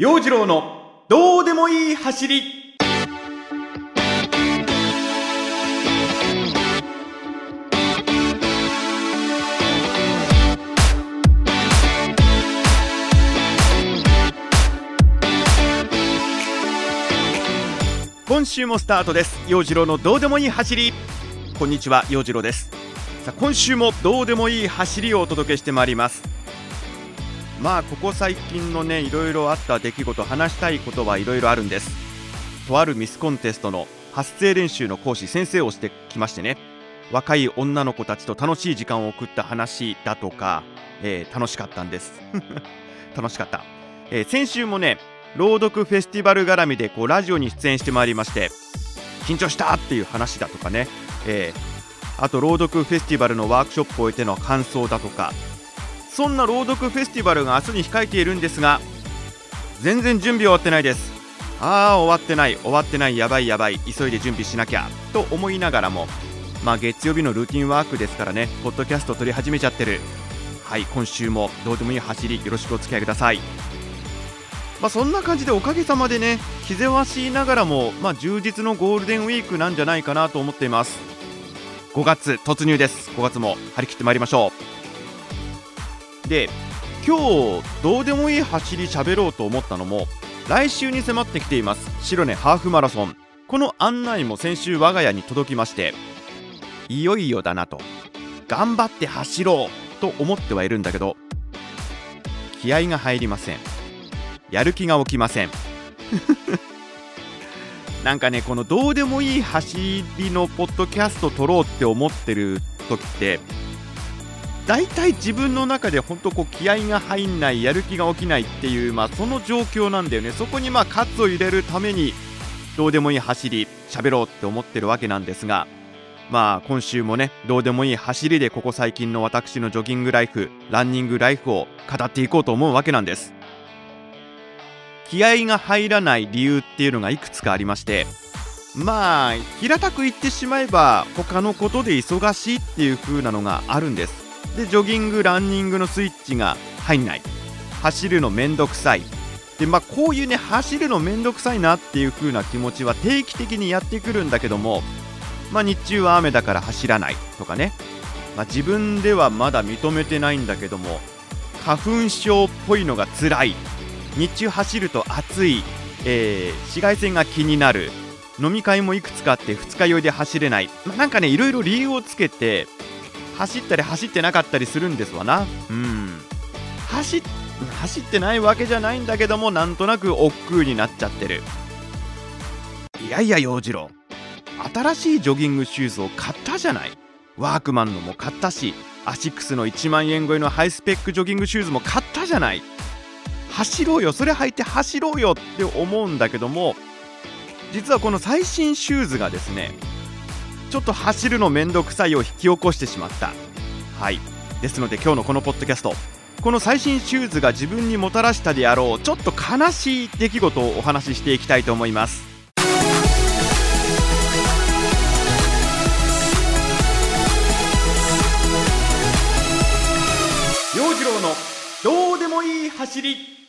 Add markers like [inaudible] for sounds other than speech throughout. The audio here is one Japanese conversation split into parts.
陽次郎のどうでもいい走り。今週もスタートです。陽次郎のどうでもいい走り。こんにちは陽次郎です。さあ今週もどうでもいい走りをお届けしてまいります。まあここ最近のねいろいろあった出来事話したいことはいろいろあるんです。とあるミスコンテストの発声練習の講師先生をしてきましてね。若い女の子たちと楽しい時間を送った話だとか、えー楽しかったんです。[laughs] 楽しかった、えー先週もね朗読フェスティバル絡みでこうラジオに出演してまいりまして緊張したっていう話だとかね、えーあと朗読フェスティバルのワークショップを終えての感想だとかそんな朗読フェスティバルが明日に控えているんですが全然準備終わってないです。ああ終わってない。終わってない。やばいやばい。急いで準備しなきゃ。と思いながらもまあ月曜日のルーティンワークですからね。ポッドキャスト撮り始めちゃってる。はい今週もどうでもいい走りよろしくお付き合いください。まあそんな感じでおかげさまでね気ぜわしいながらもまあ充実のゴールデンウィークなんじゃないかなと思っています。5月突入です。5月も張り切ってまいりましょう。で今日どうでもいい走り喋ろうと思ったのも来週に迫ってきています白根ハーフマラソン。この案内も先週我が家に届きましていよいよだなと。頑張って走ろうと思ってはいるんだけど気合が入りません。やる気が起きません。[laughs] なんかねこのどうでもいい走りのポッドキャスト撮ろうって思ってる時って大体自分の中で本当こう気合が入んないやる気が起きないっていう、まあ、その状況なんだよね。そこにまあ喝を入れるためにどうでもいい走り喋ろうって思ってるわけなんですがまあ今週もねどうでもいい走りでここ最近の私のジョギングライフランニングライフを語っていこうと思うわけなんです。気合が入らない理由っていうのがいくつかありましてまあ平たく言ってしまえば他のことで忙しいっていう風なのがあるんです。でジョギングランニングのスイッチが入んない。走るのめんどくさい。でまあこういうね走るのめんどくさいなっていう風な気持ちは定期的にやってくるんだけどもまあ日中は雨だから走らないとかね、まあ、自分ではまだ認めてないんだけども花粉症っぽいのが辛い。日中走ると暑い、えー紫外線が気になる。飲み会もいくつかあって二日酔いで走れない、まあなんかねいろいろ理由をつけて走ったり走ってなかったりするんですわな。うん。走ってないわけじゃないんだけどもなんとなく億劫になっちゃってる。いやいや陽次郎。新しいジョギングシューズを買ったじゃない。ワークマンのも買ったしアシックスの1万円超えのハイスペックジョギングシューズも買ったじゃない。走ろうよ。それ履いて走ろうよって思うんだけども実はこの最新シューズがですねちょっと走るのめんどくさいを引き起こしてしまった。はい。ですので今日のこのポッドキャスト。この最新シューズが自分にもたらしたであろうちょっと悲しい出来事をお話ししていきたいと思います。陽次郎のどうでもいい走り。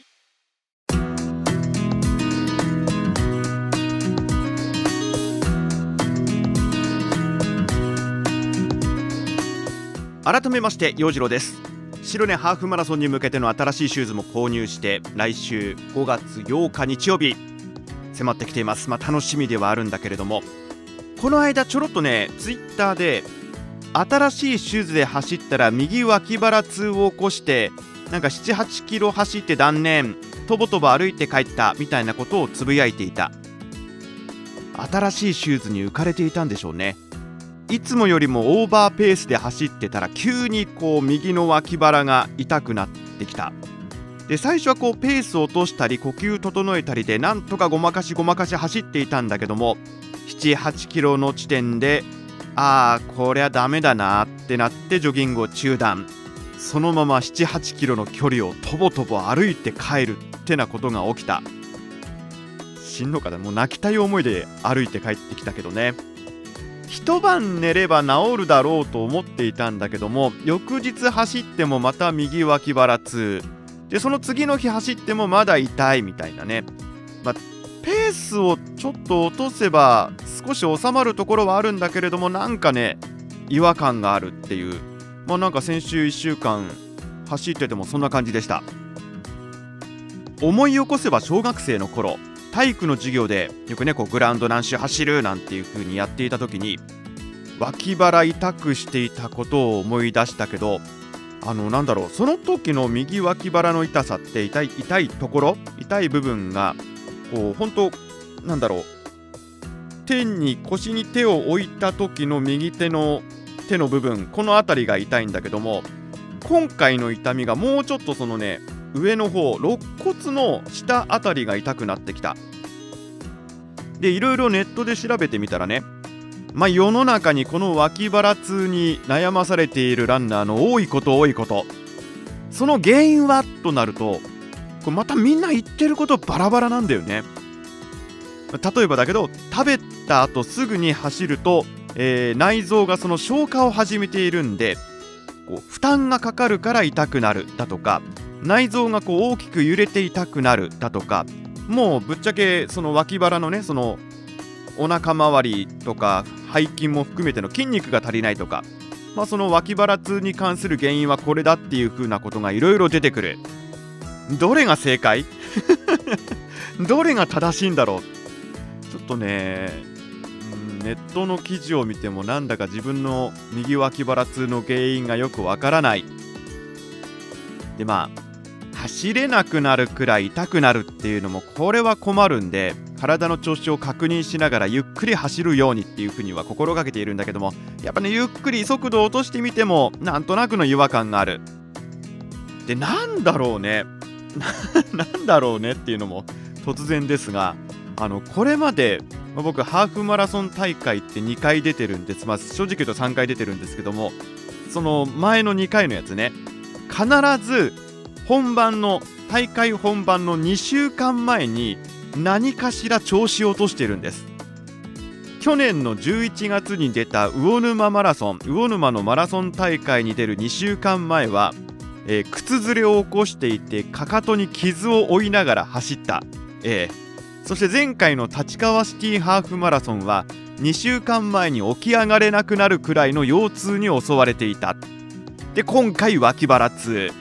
改めまして陽次郎です。白根ハーフマラソンに向けての新しいシューズも購入して来週5月8日日曜日迫ってきています。まあ楽しみではあるんだけれども。この間ちょろっとねツイッターで新しいシューズで走ったら右脇腹痛を起こしてなんか78キロ走って断念とぼとぼ歩いて帰ったみたいなことをつぶやいていた。新しいシューズに浮かれていたんでしょうね。いつもよりもオーバーペースで走ってたら急にこう右の脇腹が痛くなってきた。で最初はこうペースを落としたり呼吸整えたりでなんとかごまかしごまかし走っていたんだけども78キロの地点でああこりゃダメだなってなってジョギングを中断。そのまま78キロの距離をとぼとぼ歩いて帰るってなことが起きた。しんどかった。もう泣きたい思いで歩いて帰ってきたけどね。一晩寝れば治るだろうと思っていたんだけども翌日走ってもまた右脇腹痛。でその次の日走ってもまだ痛いみたいなね、まあ、ペースをちょっと落とせば少し収まるところはあるんだけれどもなんかね違和感があるっていう。まあなんか先週1週間走っててもそんな感じでした。思い起こせば小学生の頃。体育の授業でよくねこうグラウンド何周走るなんていう風にやっていた時に脇腹痛くしていたことを思い出したけどあのなんだろうその時の右脇腹の痛さって痛い痛いところ痛い部分がこう本当なんだろう天に腰に手を置いた時の右手の手の部分この辺りが痛いんだけども今回の痛みがもうちょっとそのね上の方肋骨の下あたりが痛くなってきた。でいろいろネットで調べてみたらねまあ世の中にこの脇腹痛に悩まされているランナーの多いこと多いこと。その原因はとなるとこれまたみんな言ってることバラバラなんだよね。例えばだけど食べた後すぐに走ると、えー、内臓がその消化を始めているんでこう負担がかかるから痛くなるだとか内臓がこう大きく揺れて痛くなるだとかもうぶっちゃけその脇腹のねそのお腹周りとか背筋も含めての筋肉が足りないとか、まあ、その脇腹痛に関する原因はこれだっていう風なことがいろいろ出てくる。どれが正解？[laughs] どれが正しいんだろう？ちょっとねネットの記事を見てもなんだか自分の右脇腹痛の原因がよくわからない。でまあ走れなくなるくらい痛くなるっていうのもこれは困るんで体の調子を確認しながらゆっくり走るようにっていうふうには心がけているんだけどもやっぱねゆっくり速度を落としてみてもなんとなくの違和感がある。でなんだろうね。[laughs] なんだろうねっていうのも突然ですがあのこれまで、ま、僕ハーフマラソン大会って2回出てるんです、まあ、正直言うと3回出てるんですけどもその前の2回のやつね必ず本番の大会本番の2週間前に何かしら調子を落としてるんです。去年の11月に出た魚沼マラソン魚沼のマラソン大会に出る2週間前は、えー、靴ずれを起こしていてかかとに傷を負いながら走った、えー、そして前回の立川シティハーフマラソンは2週間前に起き上がれなくなるくらいの腰痛に襲われていた。で今回脇腹痛。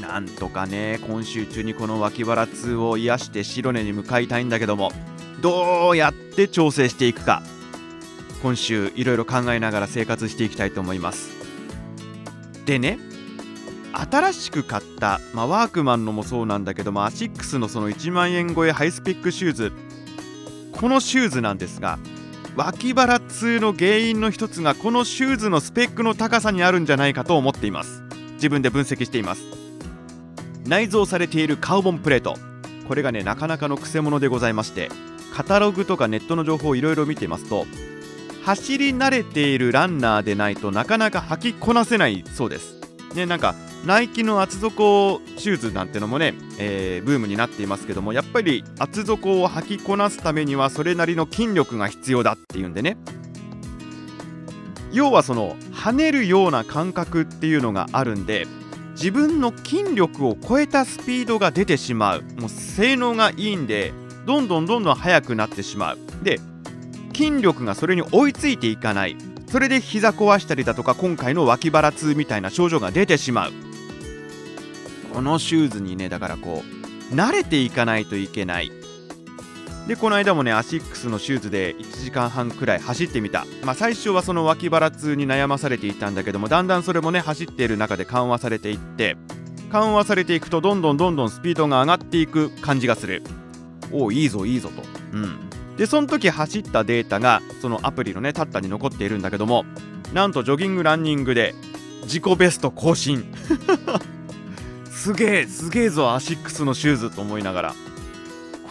なんとかね今週中にこの脇腹痛を癒して白根に向かいたいんだけどもどうやって調整していくか今週いろいろ考えながら生活していきたいと思います。でね新しく買った、まあ、ワークマンのもそうなんだけどもアシックスのその1万円超えハイスペックシューズ。このシューズなんですが脇腹痛の原因の一つがこのシューズのスペックの高さにあるんじゃないかと思っています。自分で分析しています。内蔵されているカーボンプレート。これがねなかなかのくせ者でございましてカタログとかネットの情報をいろいろ見てますと走り慣れているランナーでないとなかなか履きこなせないそうです。ねなんかナイキの厚底シューズなんてのもね、えー、ブームになっていますけどもやっぱり厚底を履きこなすためにはそれなりの筋力が必要だっていうんでね。要はその跳ねるような感覚っていうのがあるんで自分の筋力を超えたスピードが出てしまう。もう性能がいいんでどんどんどんどん速くなってしまう。で筋力がそれに追いついていかない。それで膝壊したりだとか今回の脇腹痛みたいな症状が出てしまう。このシューズにねだからこう慣れていかないといけない。でこの間もねアシックスのシューズで1時間半くらい走ってみた、まあ、最初はその脇腹痛に悩まされていたんだけどもだんだんそれもね走っている中で緩和されていって緩和されていくとどんどんどんどんスピードが上がっていく感じがする。おおいいぞいいぞと。うん。でその時走ったデータがそのアプリのねタッタに残っているんだけどもなんとジョギングランニングで自己ベスト更新。[laughs] すげえすげえぞアシックスのシューズと思いながら。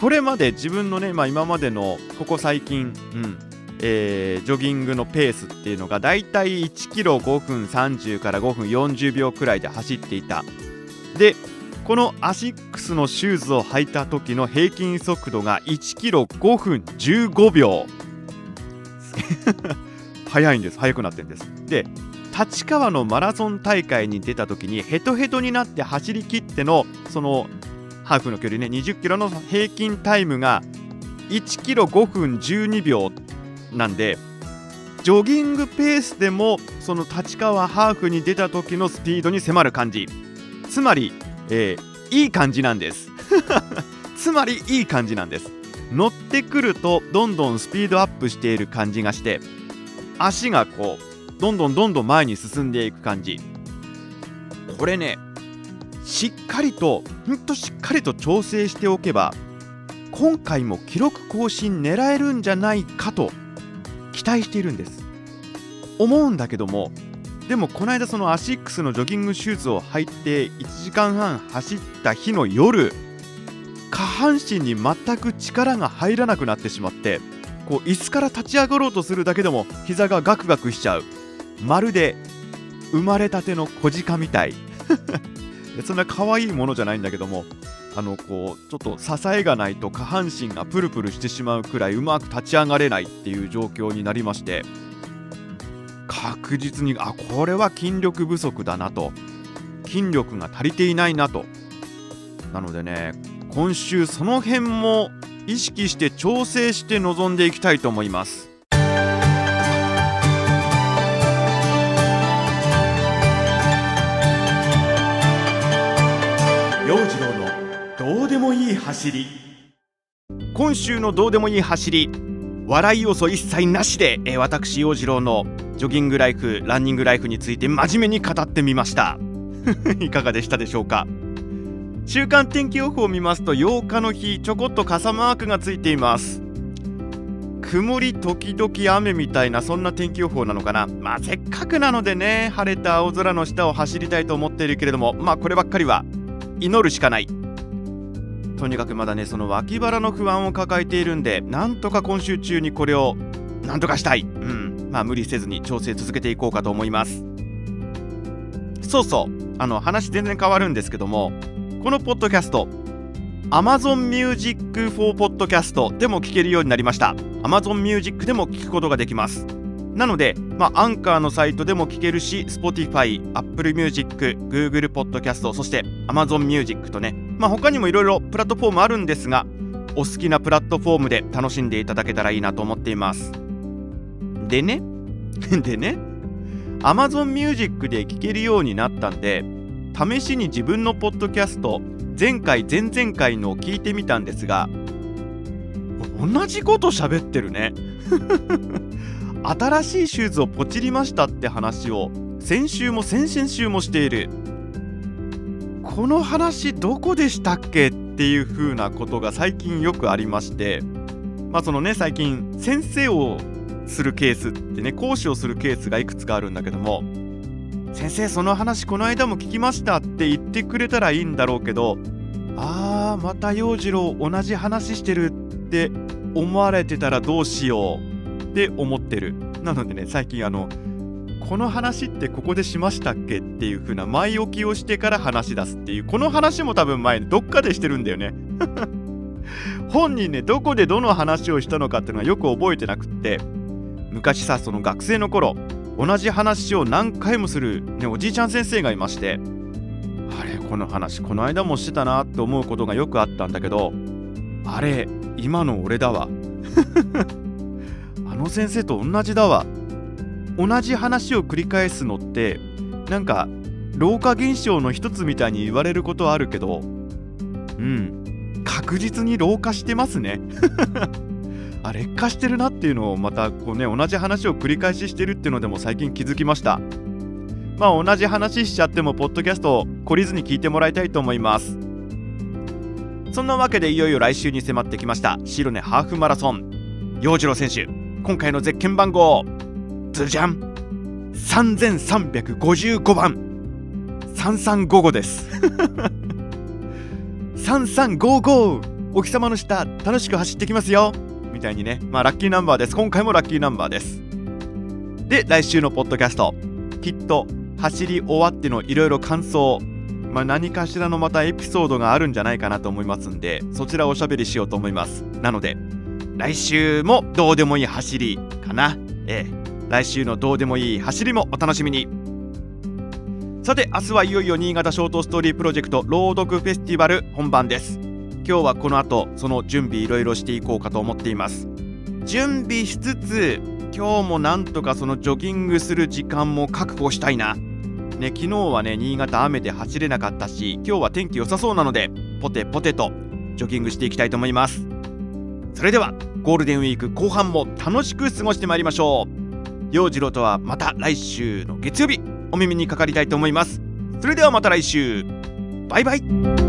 これまで自分のね、まあ、今までのここ最近、うんえー、ジョギングのペースっていうのがだいたい1キロ5分30から5分40秒くらいで走っていた。でこのアシックスのシューズを履いた時の平均速度が1キロ5分15秒。[laughs] 速いんです。速くなってんです。で立川のマラソン大会に出た時にヘトヘトになって走り切ってのそのハーフの距離ね。20キロの平均タイムが1キロ5分12秒なんでジョギングペースでもその立川ハーフに出た時のスピードに迫る感じ。つまり、えー、いい感じなんです。[laughs] つまりいい感じなんです。乗ってくるとどんどんスピードアップしている感じがして足がこうどんどんどんどん前に進んでいく感じ。これねしっかりとほんとしっかりと調整しておけば今回も記録更新狙えるんじゃないかと期待しているんです。思うんだけどもでもこの間そのアシックスのジョギングシューズを履いて1時間半走った日の夜下半身に全く力が入らなくなってしまってこう椅子から立ち上がろうとするだけでも膝がガクガクしちゃう。まるで生まれたての小鹿みたい。そんな可愛いものじゃないんだけどもあのこうちょっと支えがないと下半身がプルプルしてしまうくらいうまく立ち上がれないっていう状況になりまして確実にあこれは筋力不足だなと。筋力が足りていないなと。なのでね今週その辺も意識して調整して臨んでいきたいと思います。陽次郎のどうでもいい走り。今週のどうでもいい走り笑い要素一切なしで、えー、私陽次郎のジョギングライフランニングライフについて真面目に語ってみました。[laughs] いかがでしたでしょうか？週間天気予報を見ますと8日の日ちょこっと傘マークがついています。曇り時々雨みたいなそんな天気予報なのかな？まあせっかくなのでね晴れた青空の下を走りたいと思っているけれどもまあこればっかりは祈るしかない。とにかくまだねその脇腹の不安を抱えているんでなんとか今週中にこれをなんとかしたい。うん。まあ無理せずに調整続けていこうかと思います。そうそう。あの話全然変わるんですけどもこのポッドキャスト Amazon Music for Podcast でも聞けるようになりました。Amazon Music でも聞くことができます。なので、まあ、アンカーのサイトでも聞けるし Spotify、Apple Music、Google Podcast そして Amazon Music とね、まあ、他にもいろいろプラットフォームあるんですがお好きなプラットフォームで楽しんでいただけたらいいなと思っています。でね [laughs] でね Amazon Music で聴けるようになったんで試しに自分のポッドキャスト前回前々回のを聞いてみたんですが同じこと喋ってるね。新しいシューズをポチりましたって話を先週も先々週もしている。この話どこでしたっけっていう風なことが最近よくありましてまあそのね最近先生をするケースってね講師をするケースがいくつかあるんだけども先生その話この間も聞きましたって言ってくれたらいいんだろうけどあーまた陽次郎同じ話してるって思われてたらどうしよう。って思ってる。なのでね最近あのこの話ってここでしましたっけっていう風な前置きをしてから話し出すっていうこの話も多分前どっかでしてるんだよね。[laughs] 本人ねどこでどの話をしたのかっていうのはよく覚えてなくって。昔さその学生の頃同じ話を何回もする、ね、おじいちゃん先生がいまして。あれこの話この間もしてたなって思うことがよくあったんだけどあれ今の俺だわ。の先生と同じだわ。同じ話を繰り返すのってなんか老化現象の一つみたいに言われることはあるけどうん確実に老化してますね。[laughs] あ劣化してるなっていうのをまたこうね同じ話を繰り返ししてるっていうのでも最近気づきました。まあ同じ話しちゃってもポッドキャストを懲りずに聞いてもらいたいと思います。そんなわけでいよいよ来週に迫ってきました白根ハーフマラソン。陽次郎選手。今回のゼッケン。番号ズじゃん。3355番3355です。[laughs] 3355お日様の下楽しく走ってきますよ。みたいにね。まあラッキーナンバーです。今回もラッキーナンバーです。で来週のポッドキャスト。きっと走り終わってのいろいろ感想。まあ、何かしらのまたエピソードがあるんじゃないかなと思いますんでそちらをおしゃべりしようと思います。なので来週もどうでもいい走りかな。ええ、来週のどうでもいい走りもお楽しみに。さて明日はいよいよ新潟ショートストーリープロジェクト朗読フェスティバル本番です。今日はこの後その準備いろいろしていこうかと思っています。準備しつつ今日もなんとかそのジョギングする時間も確保したいな。ね昨日はね新潟雨で走れなかったし今日は天気良さそうなのでポテポテとジョギングしていきたいと思います。それではゴールデンウィーク後半も楽しく過ごしてまいりましょう。陽次郎とはまた来週の月曜日お耳にかかりたいと思います。それではまた来週。バイバイ。